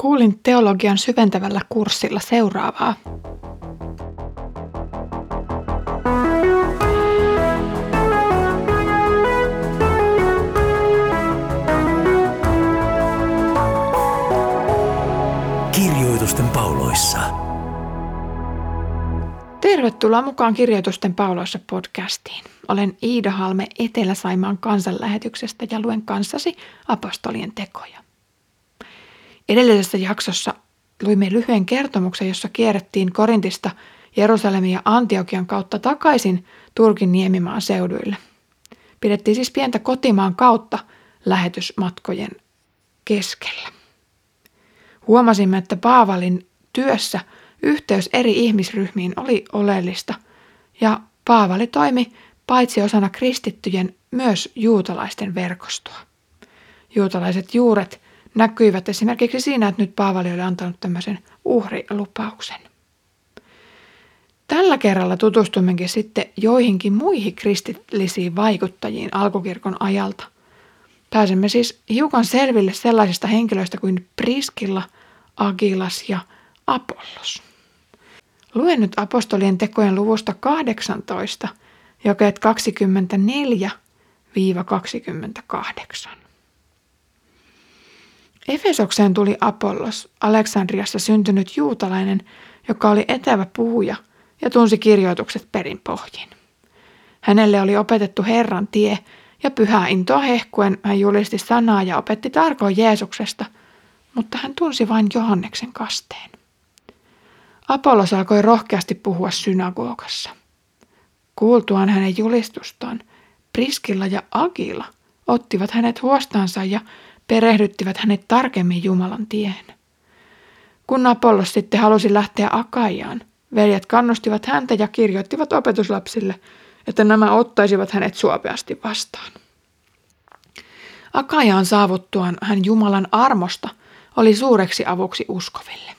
Kuulin teologian syventävällä kurssilla seuraavaa. Kirjoitusten pauloissa. Tervetuloa mukaan Kirjoitusten pauloissa podcastiin. Olen Iida Halme Etelä-Saimaan kansanlähetyksestä ja luen kanssasi apostolien tekoja. Edellisessä jaksossa luimme lyhyen kertomuksen, jossa kierrettiin Korintista Jerusalemin ja Antiokian kautta takaisin Turkin niemimaan seuduille. Pidettiin siis pientä kotimaan kautta lähetysmatkojen keskellä. Huomasimme, että Paavalin työssä yhteys eri ihmisryhmiin oli oleellista ja Paavali toimi paitsi osana kristittyjen myös juutalaisten verkostoa. Juutalaiset juuret näkyivät esimerkiksi siinä, että nyt Paavali oli antanut tämmöisen uhrilupauksen. Tällä kerralla tutustummekin sitten joihinkin muihin kristillisiin vaikuttajiin alkukirkon ajalta. Pääsemme siis hiukan selville sellaisista henkilöistä kuin Priskilla, Agilas ja Apollos. Luen nyt apostolien tekojen luvusta 18, jakeet 24-28. Efesokseen tuli Apollos, Aleksandriassa syntynyt juutalainen, joka oli etävä puhuja ja tunsi kirjoitukset perin pohjin. Hänelle oli opetettu Herran tie ja pyhää intoa hehkuen hän julisti sanaa ja opetti tarkoin Jeesuksesta, mutta hän tunsi vain Johanneksen kasteen. Apollos alkoi rohkeasti puhua synagogassa. Kuultuaan hänen julistustaan, Priskilla ja Agila ottivat hänet huostaansa ja perehdyttivät hänet tarkemmin Jumalan tiehen. Kun Apollos sitten halusi lähteä Akajaan, veljet kannustivat häntä ja kirjoittivat opetuslapsille, että nämä ottaisivat hänet suopeasti vastaan. Akajaan saavuttuaan hän Jumalan armosta oli suureksi avuksi uskoville.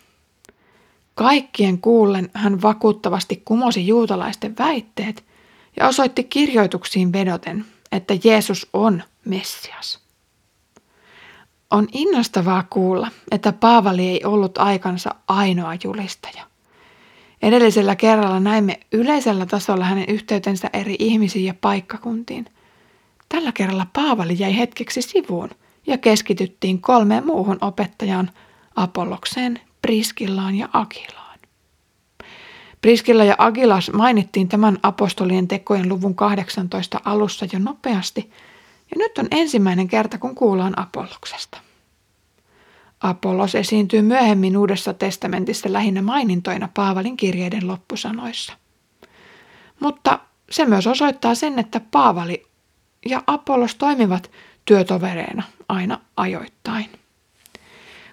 Kaikkien kuullen hän vakuuttavasti kumosi juutalaisten väitteet ja osoitti kirjoituksiin vedoten, että Jeesus on Messias. On innostavaa kuulla, että Paavali ei ollut aikansa ainoa julistaja. Edellisellä kerralla näimme yleisellä tasolla hänen yhteytensä eri ihmisiin ja paikkakuntiin. Tällä kerralla Paavali jäi hetkeksi sivuun ja keskityttiin kolmeen muuhun opettajaan, Apollokseen, Priskillaan ja Agilaan. Priskilla ja Agilas mainittiin tämän apostolien tekojen luvun 18 alussa jo nopeasti – ja nyt on ensimmäinen kerta, kun kuullaan Apolloksesta. Apollos esiintyy myöhemmin Uudessa testamentissa lähinnä mainintoina Paavalin kirjeiden loppusanoissa. Mutta se myös osoittaa sen, että Paavali ja Apollos toimivat työtovereina aina ajoittain.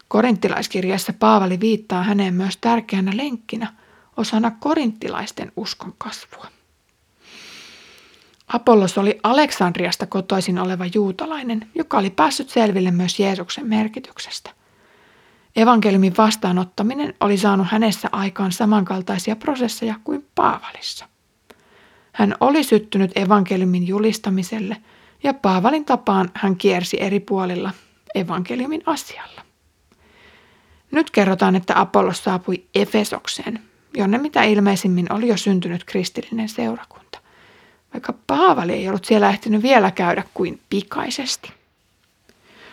Korinttilaiskirjassa Paavali viittaa häneen myös tärkeänä lenkkinä osana korinttilaisten uskon kasvua. Apollos oli Aleksandriasta kotoisin oleva juutalainen, joka oli päässyt selville myös Jeesuksen merkityksestä. Evankeliumin vastaanottaminen oli saanut hänessä aikaan samankaltaisia prosesseja kuin Paavalissa. Hän oli syttynyt evankeliumin julistamiselle ja Paavalin tapaan hän kiersi eri puolilla evankeliumin asialla. Nyt kerrotaan, että Apollos saapui Efesokseen, jonne mitä ilmeisimmin oli jo syntynyt kristillinen seurakunta vaikka Paavali ei ollut siellä ehtinyt vielä käydä kuin pikaisesti.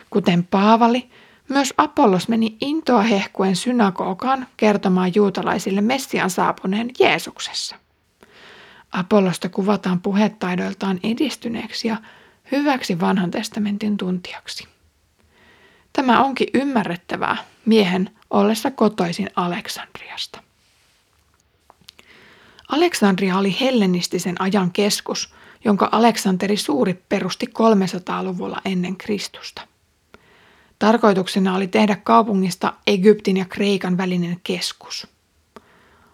Kuten Paavali, myös Apollos meni intoa hehkuen synagogaan kertomaan juutalaisille Messian saapuneen Jeesuksessa. Apollosta kuvataan puhetaidoiltaan edistyneeksi ja hyväksi vanhan testamentin tuntijaksi. Tämä onkin ymmärrettävää miehen ollessa kotoisin Aleksandriasta. Aleksandria oli hellenistisen ajan keskus, jonka Aleksanteri Suuri perusti 300-luvulla ennen Kristusta. Tarkoituksena oli tehdä kaupungista Egyptin ja Kreikan välinen keskus.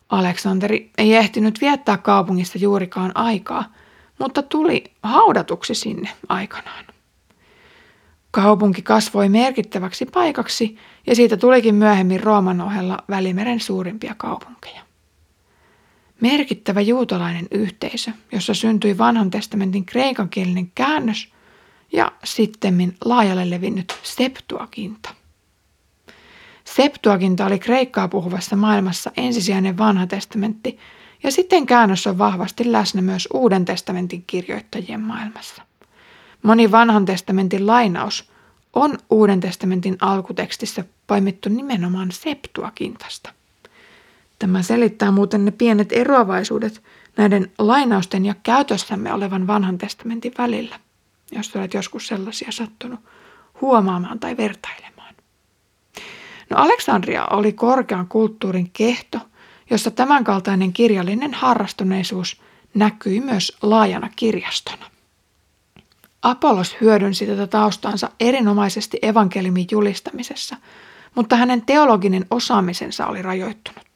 Aleksanteri ei ehtinyt viettää kaupungissa juurikaan aikaa, mutta tuli haudatuksi sinne aikanaan. Kaupunki kasvoi merkittäväksi paikaksi ja siitä tulikin myöhemmin Rooman ohella Välimeren suurimpia kaupunkeja. Merkittävä juutalainen yhteisö, jossa syntyi vanhan testamentin kreikankielinen käännös ja sittemmin laajalle levinnyt Septuaginta. Septuaginta oli kreikkaa puhuvassa maailmassa ensisijainen vanha testamentti, ja sitten käännös on vahvasti läsnä myös Uuden testamentin kirjoittajien maailmassa. Moni vanhan testamentin lainaus on Uuden testamentin alkutekstissä poimittu nimenomaan Septuagintasta. Tämä selittää muuten ne pienet eroavaisuudet näiden lainausten ja käytössämme olevan vanhan testamentin välillä, jos olet joskus sellaisia sattunut huomaamaan tai vertailemaan. No Aleksandria oli korkean kulttuurin kehto, jossa tämänkaltainen kirjallinen harrastuneisuus näkyi myös laajana kirjastona. Apollos hyödynsi tätä taustansa erinomaisesti evankeliumin julistamisessa, mutta hänen teologinen osaamisensa oli rajoittunutta.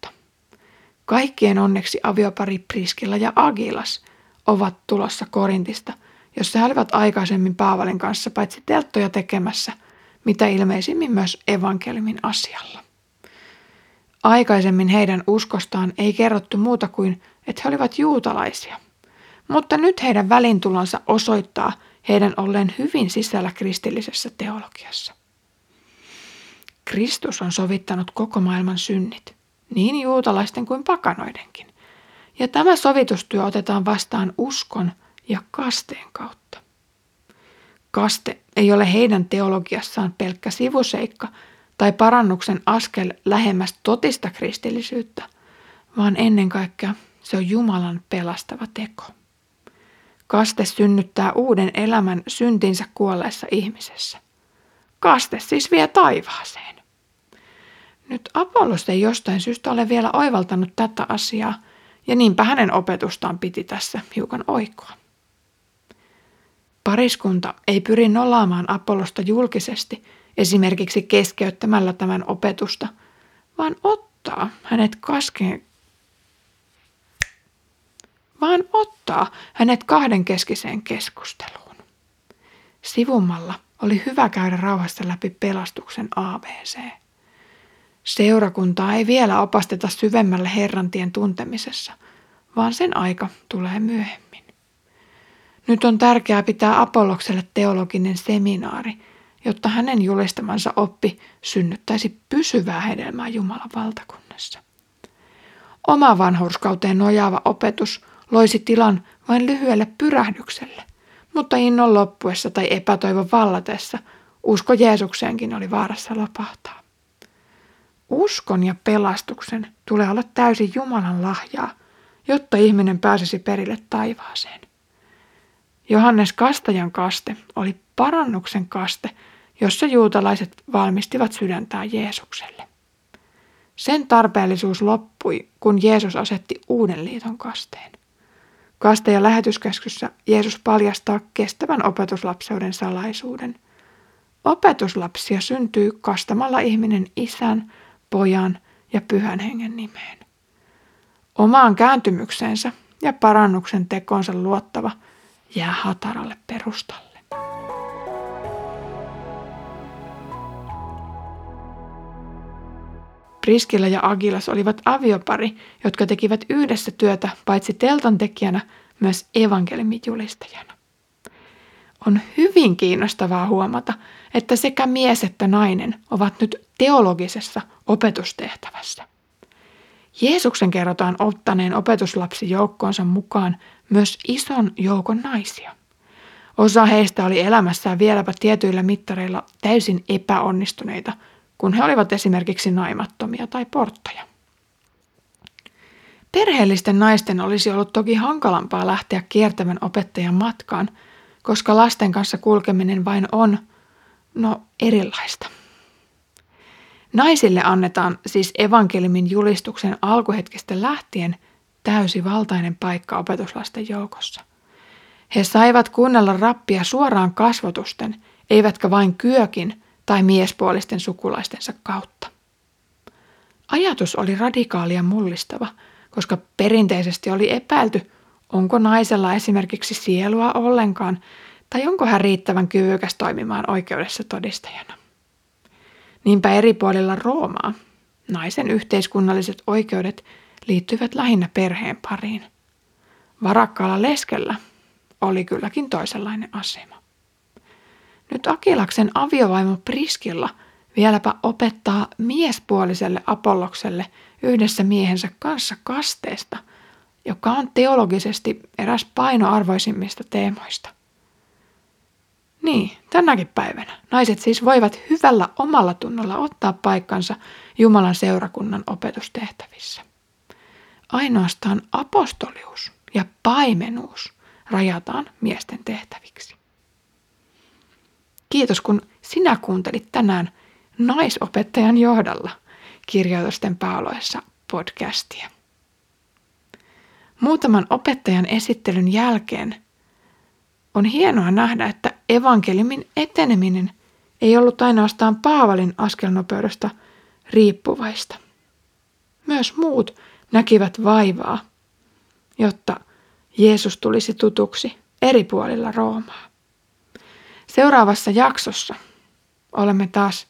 Kaikkien onneksi aviopari Priskilla ja Agilas ovat tulossa Korintista, jossa he olivat aikaisemmin Paavalin kanssa paitsi telttoja tekemässä, mitä ilmeisimmin myös evankeliumin asialla. Aikaisemmin heidän uskostaan ei kerrottu muuta kuin, että he olivat juutalaisia. Mutta nyt heidän välintulonsa osoittaa heidän olleen hyvin sisällä kristillisessä teologiassa. Kristus on sovittanut koko maailman synnit, niin juutalaisten kuin pakanoidenkin. Ja tämä sovitustyö otetaan vastaan uskon ja kasteen kautta. Kaste ei ole heidän teologiassaan pelkkä sivuseikka tai parannuksen askel lähemmäs totista kristillisyyttä, vaan ennen kaikkea se on Jumalan pelastava teko. Kaste synnyttää uuden elämän syntinsä kuolleessa ihmisessä. Kaste siis vie taivaaseen. Nyt Apollos ei jostain syystä ole vielä oivaltanut tätä asiaa, ja niinpä hänen opetustaan piti tässä hiukan oikoa. Pariskunta ei pyri nolaamaan Apollosta julkisesti, esimerkiksi keskeyttämällä tämän opetusta, vaan ottaa hänet kaskeen vaan ottaa hänet kahdenkeskiseen keskusteluun. Sivumalla oli hyvä käydä rauhassa läpi pelastuksen ABC. Seurakuntaa ei vielä opasteta syvemmälle Herrantien tuntemisessa, vaan sen aika tulee myöhemmin. Nyt on tärkeää pitää Apollokselle teologinen seminaari, jotta hänen julistamansa oppi synnyttäisi pysyvää hedelmää Jumalan valtakunnassa. Oma vanhurskauteen nojaava opetus loisi tilan vain lyhyelle pyrähdykselle, mutta innon loppuessa tai epätoivon vallatessa usko Jeesukseenkin oli vaarassa lopahtaa. Uskon ja pelastuksen tulee olla täysin Jumalan lahjaa, jotta ihminen pääsisi perille taivaaseen. Johannes Kastajan kaste oli parannuksen kaste, jossa juutalaiset valmistivat sydäntään Jeesukselle. Sen tarpeellisuus loppui, kun Jeesus asetti uuden liiton kasteen. Kaste- ja lähetyskeskussa Jeesus paljastaa kestävän opetuslapseuden salaisuuden. Opetuslapsia syntyy kastamalla ihminen isän, pojan ja pyhän hengen nimeen. Omaan kääntymykseensä ja parannuksen tekonsa luottava jää hataralle perustalle. Priskilla ja Agilas olivat aviopari, jotka tekivät yhdessä työtä paitsi teltan tekijänä, myös evankeliumijulistajana. On hyvin kiinnostavaa huomata, että sekä mies että nainen ovat nyt teologisessa opetustehtävässä. Jeesuksen kerrotaan ottaneen opetuslapsi joukkoonsa mukaan myös ison joukon naisia. Osa heistä oli elämässään vieläpä tietyillä mittareilla täysin epäonnistuneita, kun he olivat esimerkiksi naimattomia tai porttoja. Perheellisten naisten olisi ollut toki hankalampaa lähteä kiertävän opettajan matkaan, koska lasten kanssa kulkeminen vain on, no, erilaista. Naisille annetaan siis evankeliumin julistuksen alkuhetkestä lähtien täysivaltainen paikka opetuslasten joukossa. He saivat kuunnella rappia suoraan kasvotusten, eivätkä vain kyökin tai miespuolisten sukulaistensa kautta. Ajatus oli radikaali ja mullistava, koska perinteisesti oli epäilty, onko naisella esimerkiksi sielua ollenkaan tai onko hän riittävän kyvykäs toimimaan oikeudessa todistajana. Niinpä eri puolilla Roomaa naisen yhteiskunnalliset oikeudet liittyvät lähinnä perheen pariin. Varakkaalla leskellä oli kylläkin toisenlainen asema. Nyt Akilaksen aviovaimo Priskilla vieläpä opettaa miespuoliselle Apollokselle yhdessä miehensä kanssa kasteesta, joka on teologisesti eräs painoarvoisimmista teemoista. Niin, tänäkin päivänä naiset siis voivat hyvällä omalla tunnolla ottaa paikkansa Jumalan seurakunnan opetustehtävissä. Ainoastaan apostolius ja paimenuus rajataan miesten tehtäviksi. Kiitos kun sinä kuuntelit tänään naisopettajan johdolla kirjoitusten pauloissa podcastia. Muutaman opettajan esittelyn jälkeen on hienoa nähdä, että evankeliumin eteneminen ei ollut ainoastaan Paavalin askelnopeudesta riippuvaista. Myös muut näkivät vaivaa, jotta Jeesus tulisi tutuksi eri puolilla Roomaa. Seuraavassa jaksossa olemme taas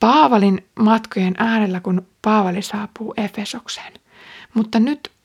Paavalin matkojen äärellä, kun Paavali saapuu Efesokseen. Mutta nyt